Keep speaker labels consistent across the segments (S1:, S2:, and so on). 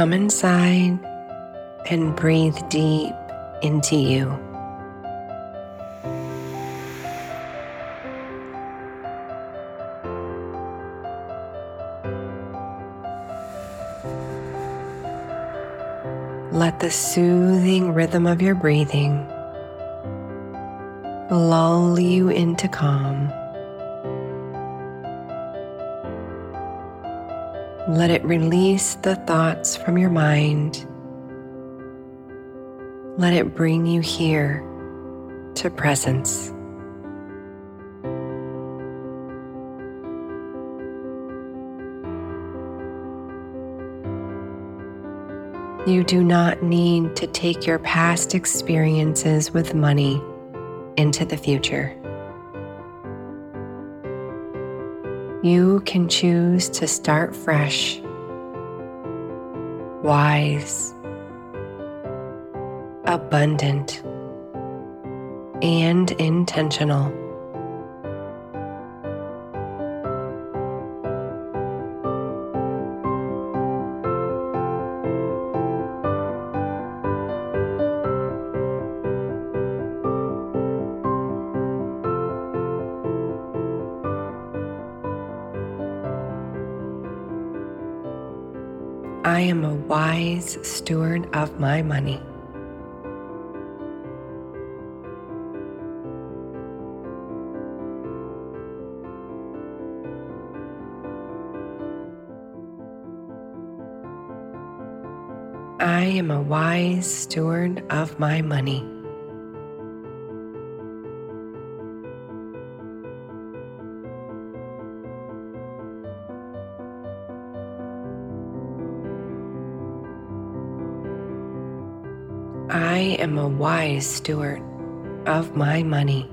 S1: Come inside and breathe deep into you. Let the soothing rhythm of your breathing lull you into calm. Let it release the thoughts from your mind. Let it bring you here to presence. You do not need to take your past experiences with money into the future. You can choose to start fresh, wise, abundant, and intentional. I am a wise steward of my money. I am a wise steward of my money. I am a wise steward of my money.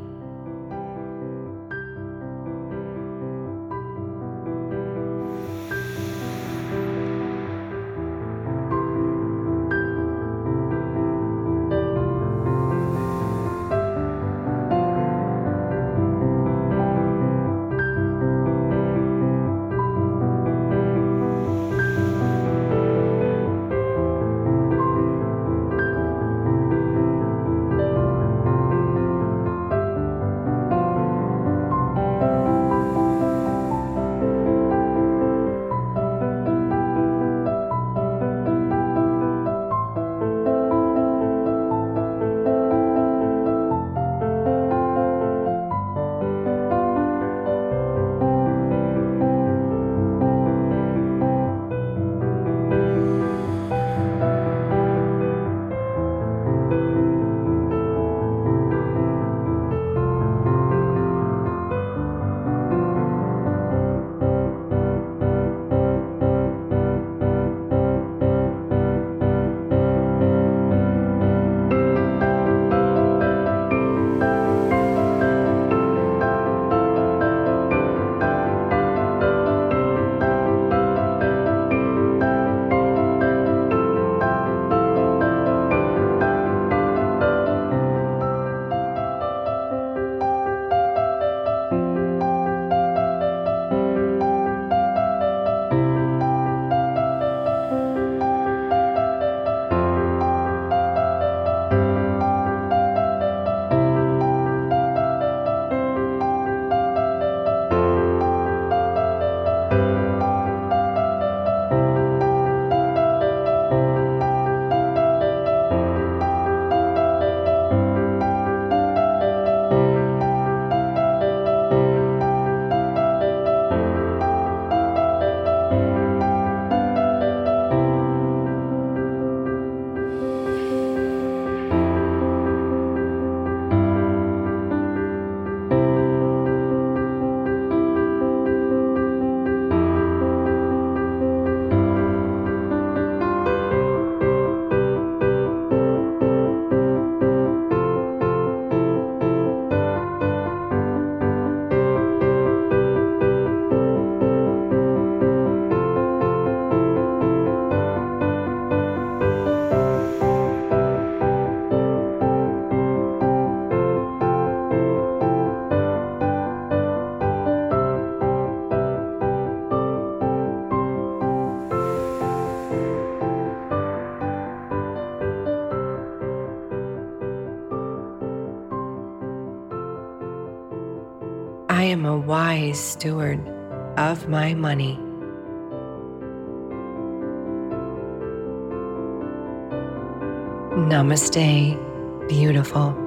S1: Wise steward of my money. Namaste, beautiful.